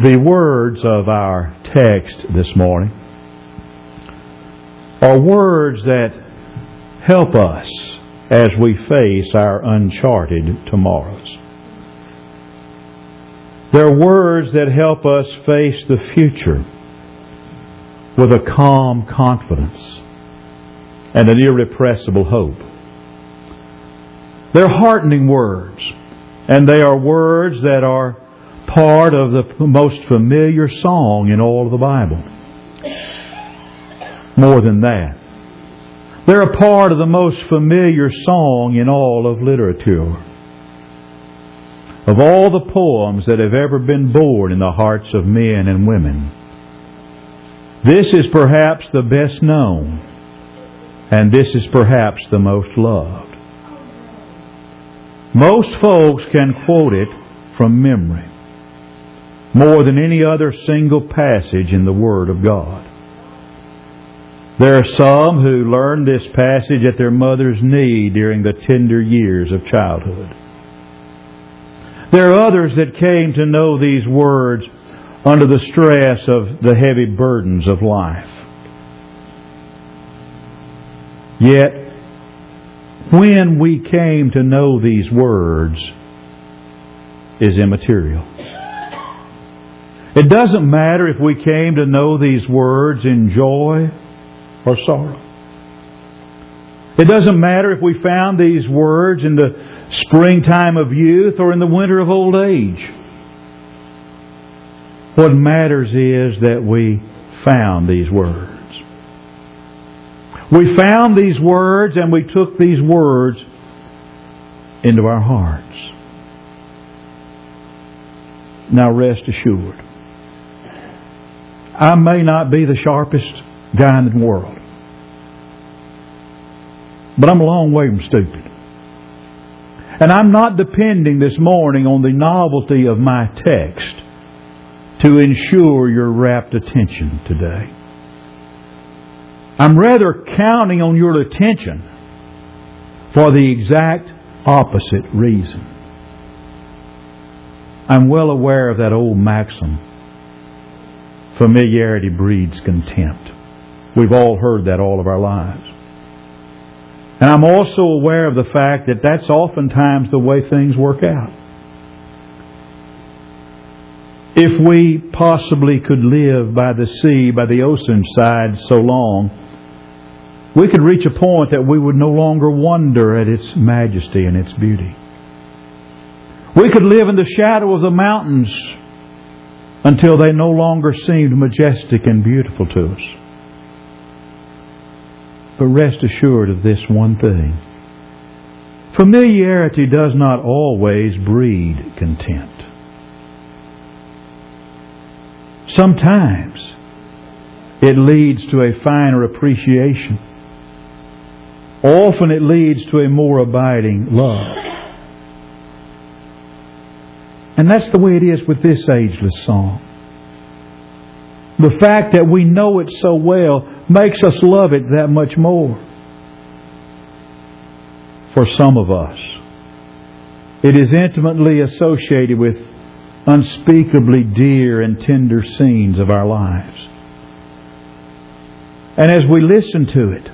The words of our text this morning are words that help us as we face our uncharted tomorrows. They're words that help us face the future with a calm confidence and an irrepressible hope. They're heartening words, and they are words that are part of the most familiar song in all of the Bible. More than that, they're a part of the most familiar song in all of literature. Of all the poems that have ever been born in the hearts of men and women, this is perhaps the best known, and this is perhaps the most loved. Most folks can quote it from memory more than any other single passage in the Word of God. There are some who learned this passage at their mother's knee during the tender years of childhood. There are others that came to know these words under the stress of the heavy burdens of life. Yet, when we came to know these words is immaterial. It doesn't matter if we came to know these words in joy or sorrow. It doesn't matter if we found these words in the springtime of youth or in the winter of old age. What matters is that we found these words. We found these words and we took these words into our hearts. Now rest assured. I may not be the sharpest guy in the world. But I'm a long way from stupid. And I'm not depending this morning on the novelty of my text to ensure your rapt attention today. I'm rather counting on your attention for the exact opposite reason. I'm well aware of that old maxim Familiarity breeds contempt. We've all heard that all of our lives. And I'm also aware of the fact that that's oftentimes the way things work out. If we possibly could live by the sea, by the ocean side so long, we could reach a point that we would no longer wonder at its majesty and its beauty. We could live in the shadow of the mountains until they no longer seemed majestic and beautiful to us. But rest assured of this one thing. Familiarity does not always breed content. Sometimes it leads to a finer appreciation. Often it leads to a more abiding love. And that's the way it is with this ageless song. The fact that we know it so well makes us love it that much more. For some of us, it is intimately associated with unspeakably dear and tender scenes of our lives. And as we listen to it,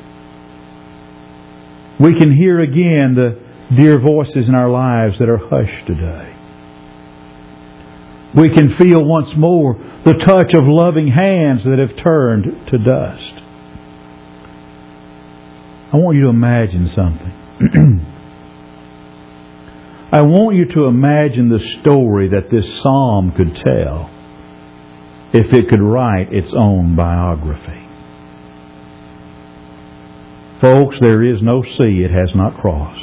we can hear again the dear voices in our lives that are hushed today we can feel once more the touch of loving hands that have turned to dust. I want you to imagine something. I want you to imagine the story that this psalm could tell if it could write its own biography. Folks, there is no sea it has not crossed.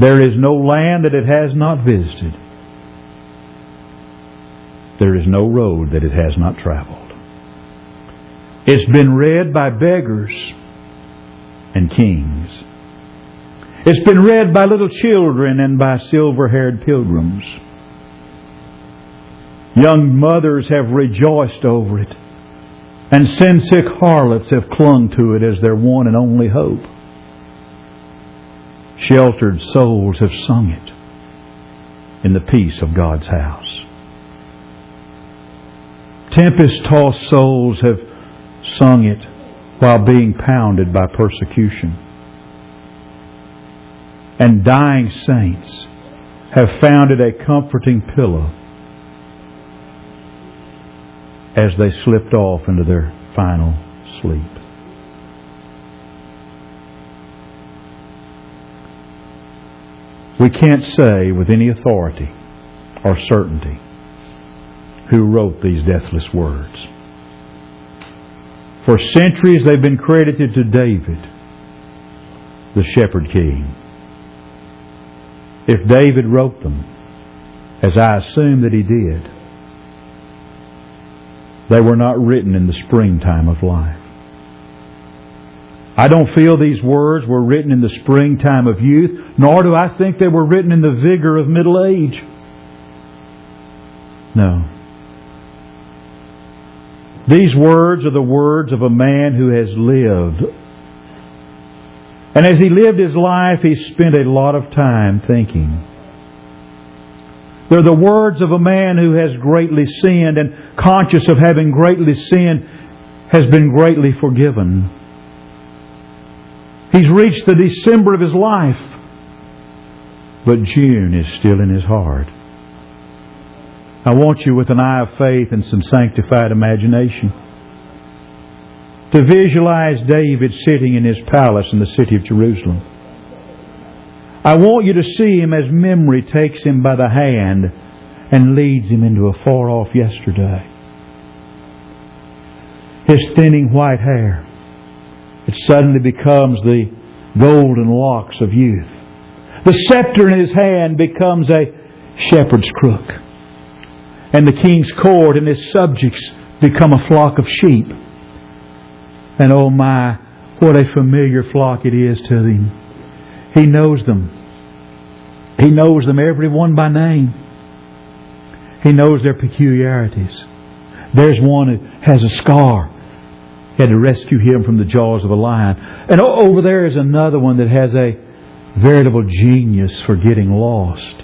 There is no land that it has not visited there is no road that it has not traveled. It's been read by beggars and kings. It's been read by little children and by silver haired pilgrims. Young mothers have rejoiced over it, and sin sick harlots have clung to it as their one and only hope. Sheltered souls have sung it in the peace of God's house. Tempest tossed souls have sung it while being pounded by persecution. And dying saints have found it a comforting pillow as they slipped off into their final sleep. We can't say with any authority or certainty who wrote these deathless words. For centuries they've been credited to David, the shepherd king. If David wrote them, as I assume that he did, they were not written in the springtime of life. I don't feel these words were written in the springtime of youth, nor do I think they were written in the vigor of middle age. No. These words are the words of a man who has lived. And as he lived his life, he spent a lot of time thinking. They're the words of a man who has greatly sinned and conscious of having greatly sinned has been greatly forgiven. He's reached the December of his life, but June is still in his heart. I want you with an eye of faith and some sanctified imagination to visualize David sitting in his palace in the city of Jerusalem. I want you to see him as memory takes him by the hand and leads him into a far off yesterday. His thinning white hair, it suddenly becomes the golden locks of youth. The scepter in his hand becomes a shepherd's crook and the king's court and his subjects become a flock of sheep. And oh my, what a familiar flock it is to him. He knows them. He knows them every one by name. He knows their peculiarities. There's one who has a scar. He had to rescue him from the jaws of a lion. And over there is another one that has a veritable genius for getting lost.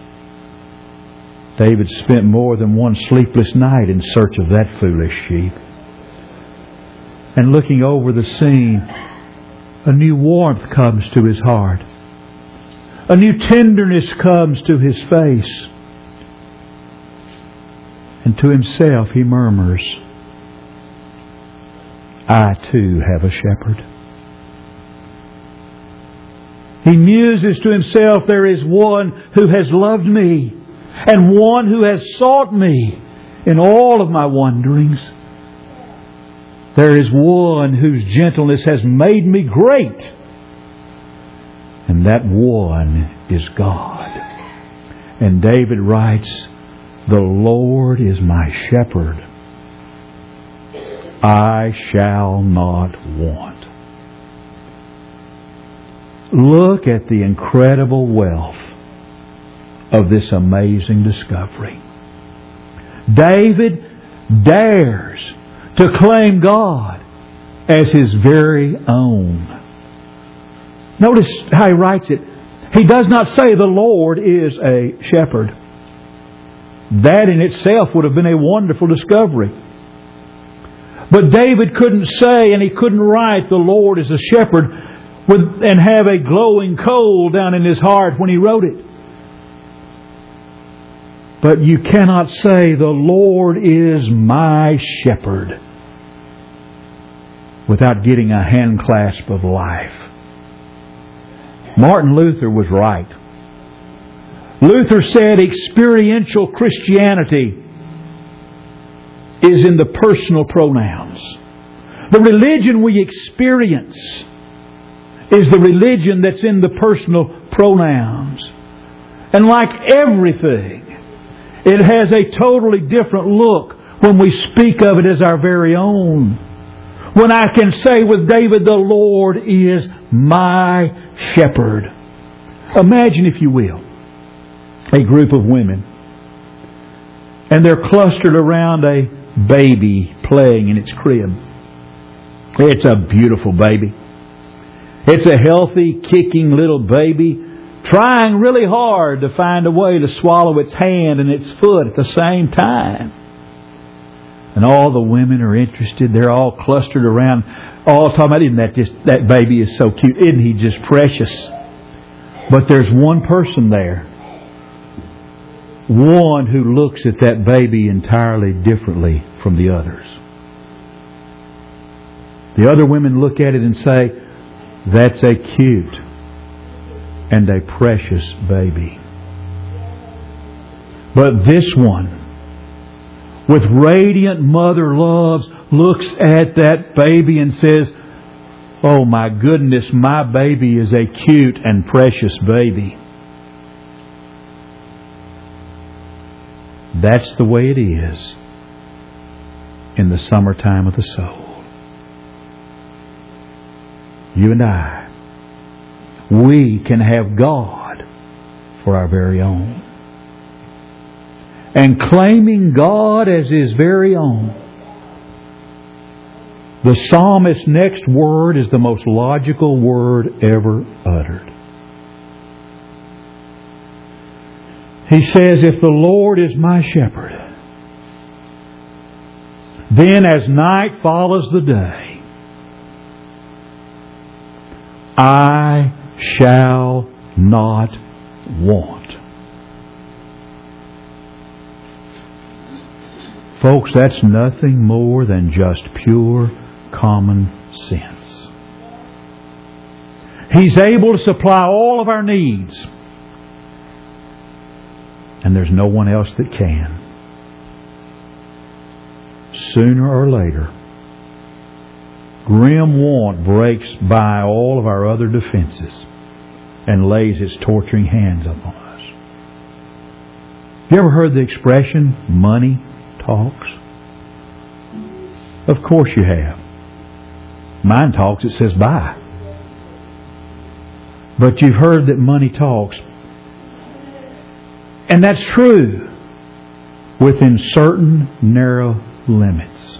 David spent more than one sleepless night in search of that foolish sheep. And looking over the scene, a new warmth comes to his heart. A new tenderness comes to his face. And to himself he murmurs, I too have a shepherd. He muses to himself, There is one who has loved me and one who has sought me in all of my wanderings. There is one whose gentleness has made me great, and that one is God. And David writes, The Lord is my shepherd. I shall not want. Look at the incredible wealth of this amazing discovery. David dares to claim God as his very own. Notice how he writes it. He does not say the Lord is a shepherd. That in itself would have been a wonderful discovery. But David couldn't say and he couldn't write the Lord is a shepherd and have a glowing coal down in his heart when he wrote it. But you cannot say, The Lord is my shepherd, without getting a hand clasp of life. Martin Luther was right. Luther said experiential Christianity is in the personal pronouns. The religion we experience is the religion that's in the personal pronouns. And like everything, it has a totally different look when we speak of it as our very own. When I can say with David, the Lord is my shepherd. Imagine, if you will, a group of women. And they're clustered around a baby playing in its crib. It's a beautiful baby. It's a healthy, kicking little baby trying really hard to find a way to swallow its hand and its foot at the same time. And all the women are interested. They're all clustered around, oh, all talking about, isn't that just, that baby is so cute. Isn't he just precious? But there's one person there. One who looks at that baby entirely differently from the others. The other women look at it and say, that's a cute and a precious baby. But this one, with radiant mother loves, looks at that baby and says, Oh my goodness, my baby is a cute and precious baby. That's the way it is in the summertime of the soul. You and I, we can have God for our very own. And claiming God as His very own. The psalmist's next word is the most logical word ever uttered. He says, If the Lord is my shepherd, then as night follows the day, I shall not want. Folks, that's nothing more than just pure common sense. He's able to supply all of our needs. And there's no one else that can. Sooner or later, grim want breaks by all of our other defenses and lays its torturing hands upon us. You ever heard the expression, money talks? Of course you have. Mine talks, it says bye. But you've heard that money talks. And that's true within certain narrow limits.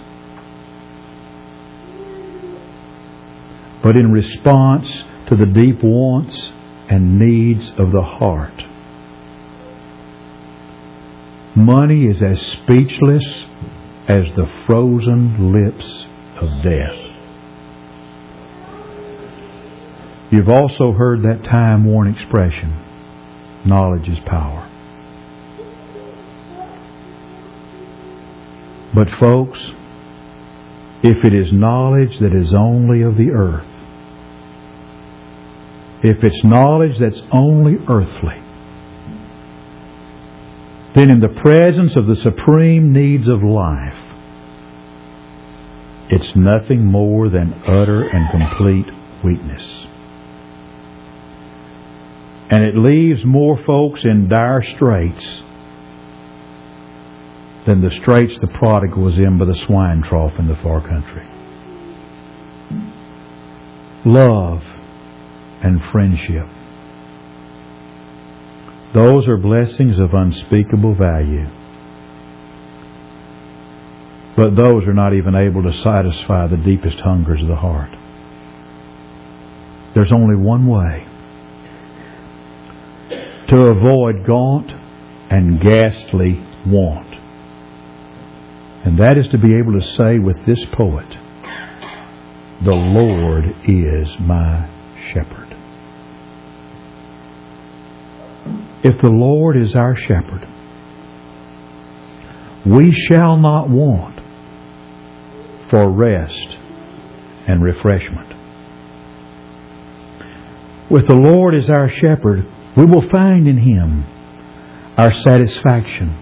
But in response to the deep wants and needs of the heart, money is as speechless as the frozen lips of death. You've also heard that time worn expression knowledge is power. But, folks, if it is knowledge that is only of the earth, if it's knowledge that's only earthly, then in the presence of the supreme needs of life, it's nothing more than utter and complete weakness. And it leaves more folks in dire straits than the straits the prodigal was in by the swine trough in the far country. Love and friendship. Those are blessings of unspeakable value. But those are not even able to satisfy the deepest hungers of the heart. There's only one way to avoid gaunt and ghastly want. And that is to be able to say with this poet, The Lord is my shepherd. If the Lord is our shepherd, we shall not want for rest and refreshment. With the Lord as our shepherd, we will find in Him our satisfaction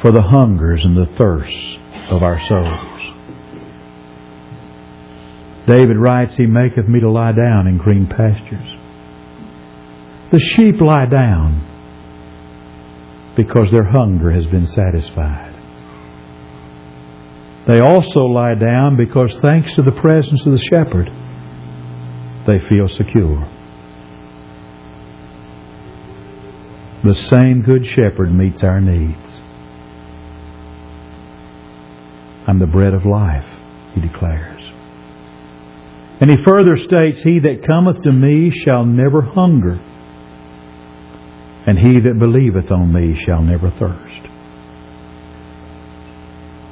for the hungers and the thirsts of our souls. David writes, He maketh me to lie down in green pastures. The sheep lie down because their hunger has been satisfied. They also lie down because thanks to the presence of the shepherd, they feel secure. The same good shepherd meets our needs. I'm the bread of life, he declares. And he further states, He that cometh to me shall never hunger, and he that believeth on me shall never thirst.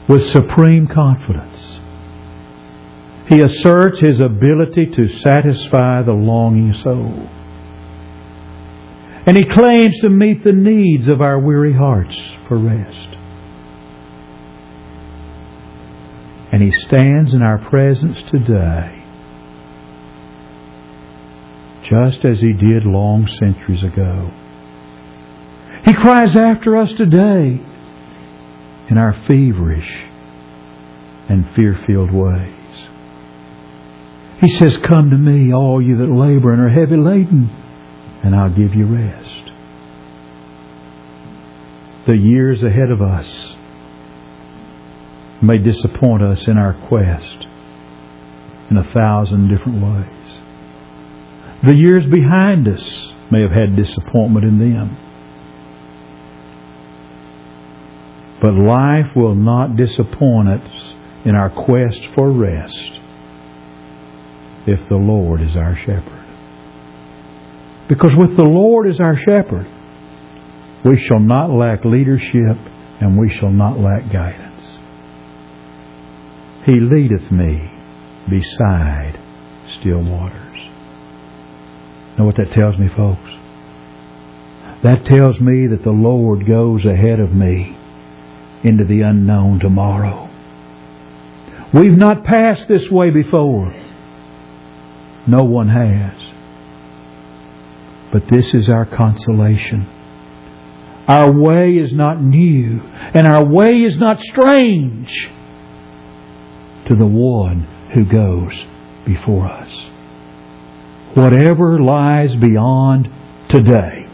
with supreme confidence. He asserts his ability to satisfy the longing soul. And he claims to meet the needs of our weary hearts for rest. And he stands in our presence today just as he did long centuries ago. He cries after us today in our feverish and fear filled ways. He says, Come to me, all you that labor and are heavy laden, and I'll give you rest. The years ahead of us may disappoint us in our quest in a thousand different ways. The years behind us may have had disappointment in them. But life will not disappoint us in our quest for rest if the Lord is our shepherd. Because with the Lord as our shepherd, we shall not lack leadership and we shall not lack guidance. He leadeth me beside still waters. Know what that tells me, folks? That tells me that the Lord goes ahead of me into the unknown tomorrow. We've not passed this way before. No one has. But this is our consolation. Our way is not new, and our way is not strange to the one who goes before us whatever lies beyond today,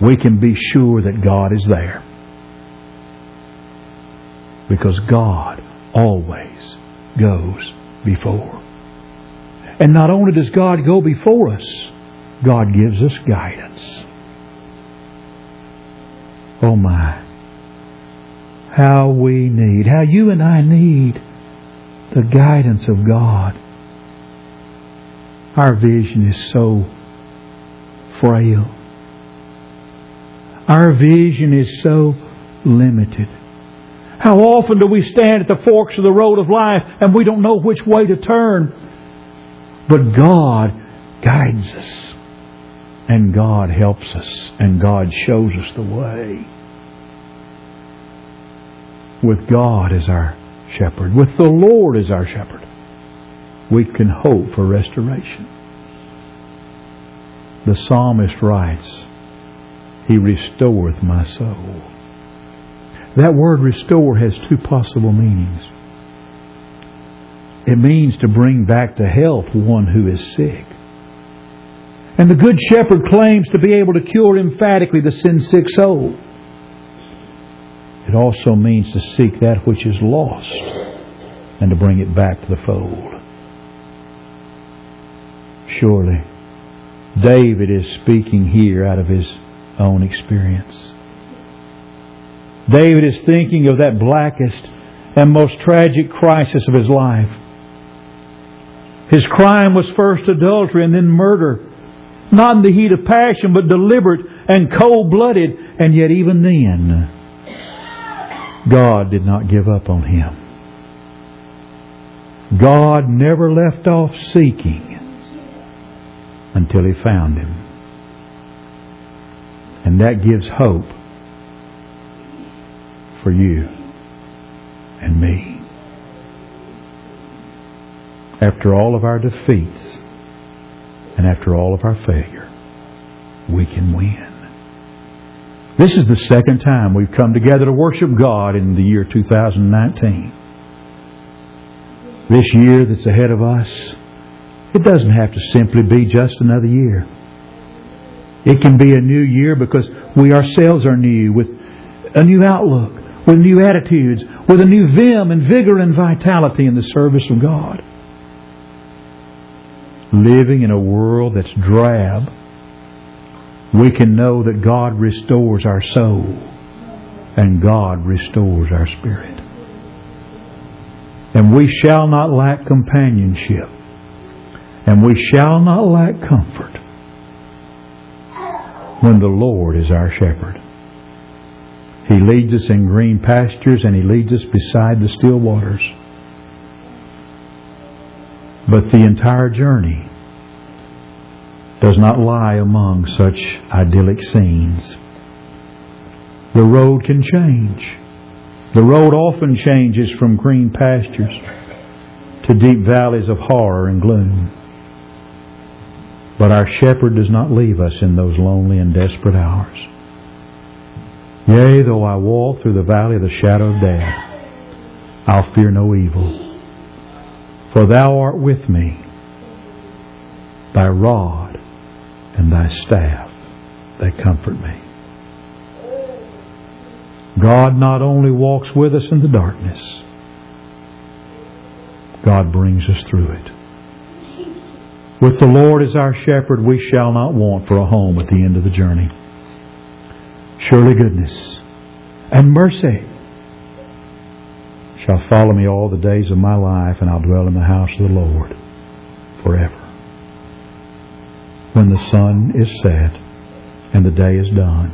we can be sure that God is there. Because God always goes before. And not only does God go before us, God gives us guidance. Oh my. How we need, how you and I need the guidance of God our vision is so frail. Our vision is so limited. How often do we stand at the forks of the road of life and we don't know which way to turn? But God guides us. And God helps us. And God shows us the way. With God as our shepherd. With the Lord as our shepherd we can hope for restoration. The psalmist writes, He restoreth my soul. That word restore has two possible meanings. It means to bring back to health one who is sick. And the Good Shepherd claims to be able to cure emphatically the sin sick soul. It also means to seek that which is lost and to bring it back to the fold. Surely, David is speaking here out of his own experience. David is thinking of that blackest and most tragic crisis of his life. His crime was first adultery and then murder. Not in the heat of passion, but deliberate and cold blooded. And yet, even then, God did not give up on him. God never left off seeking until he found him. And that gives hope for you and me. After all of our defeats and after all of our failure, we can win. This is the second time we've come together to worship God in the year 2019. This year that's ahead of us it doesn't have to simply be just another year. It can be a new year because we ourselves are new with a new outlook, with new attitudes, with a new vim and vigor and vitality in the service of God. Living in a world that's drab, we can know that God restores our soul and God restores our spirit. And we shall not lack companionship and we shall not lack comfort when the Lord is our shepherd. He leads us in green pastures and He leads us beside the still waters. But the entire journey does not lie among such idyllic scenes. The road can change. The road often changes from green pastures to deep valleys of horror and gloom. But our shepherd does not leave us in those lonely and desperate hours. Yea, though I walk through the valley of the shadow of death, I'll fear no evil. For thou art with me. Thy rod and thy staff, they comfort me. God not only walks with us in the darkness, God brings us through it. With the Lord as our shepherd, we shall not want for a home at the end of the journey. Surely goodness and mercy shall follow me all the days of my life, and I'll dwell in the house of the Lord forever. When the sun is set and the day is done,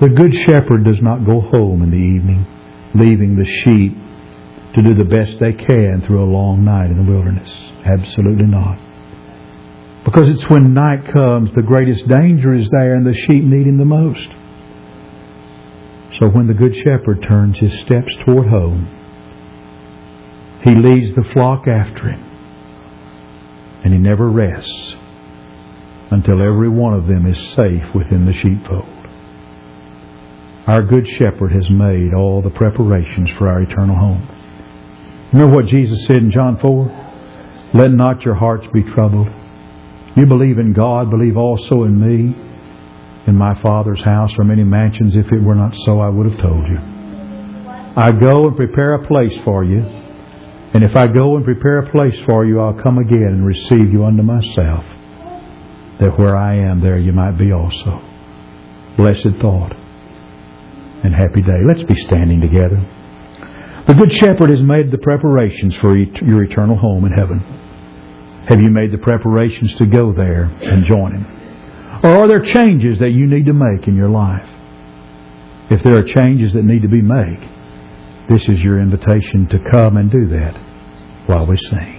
the Good Shepherd does not go home in the evening, leaving the sheep to do the best they can through a long night in the wilderness. Absolutely not. Because it's when night comes, the greatest danger is there and the sheep need him the most. So when the Good Shepherd turns his steps toward home, he leads the flock after him. And he never rests until every one of them is safe within the sheepfold. Our Good Shepherd has made all the preparations for our eternal home. Remember what Jesus said in John 4? Let not your hearts be troubled. You believe in God, believe also in me. In my Father's house are many mansions. If it were not so, I would have told you. I go and prepare a place for you. And if I go and prepare a place for you, I'll come again and receive you unto myself, that where I am, there you might be also. Blessed thought and happy day. Let's be standing together. The Good Shepherd has made the preparations for your eternal home in heaven. Have you made the preparations to go there and join Him? Or are there changes that you need to make in your life? If there are changes that need to be made, this is your invitation to come and do that while we sing.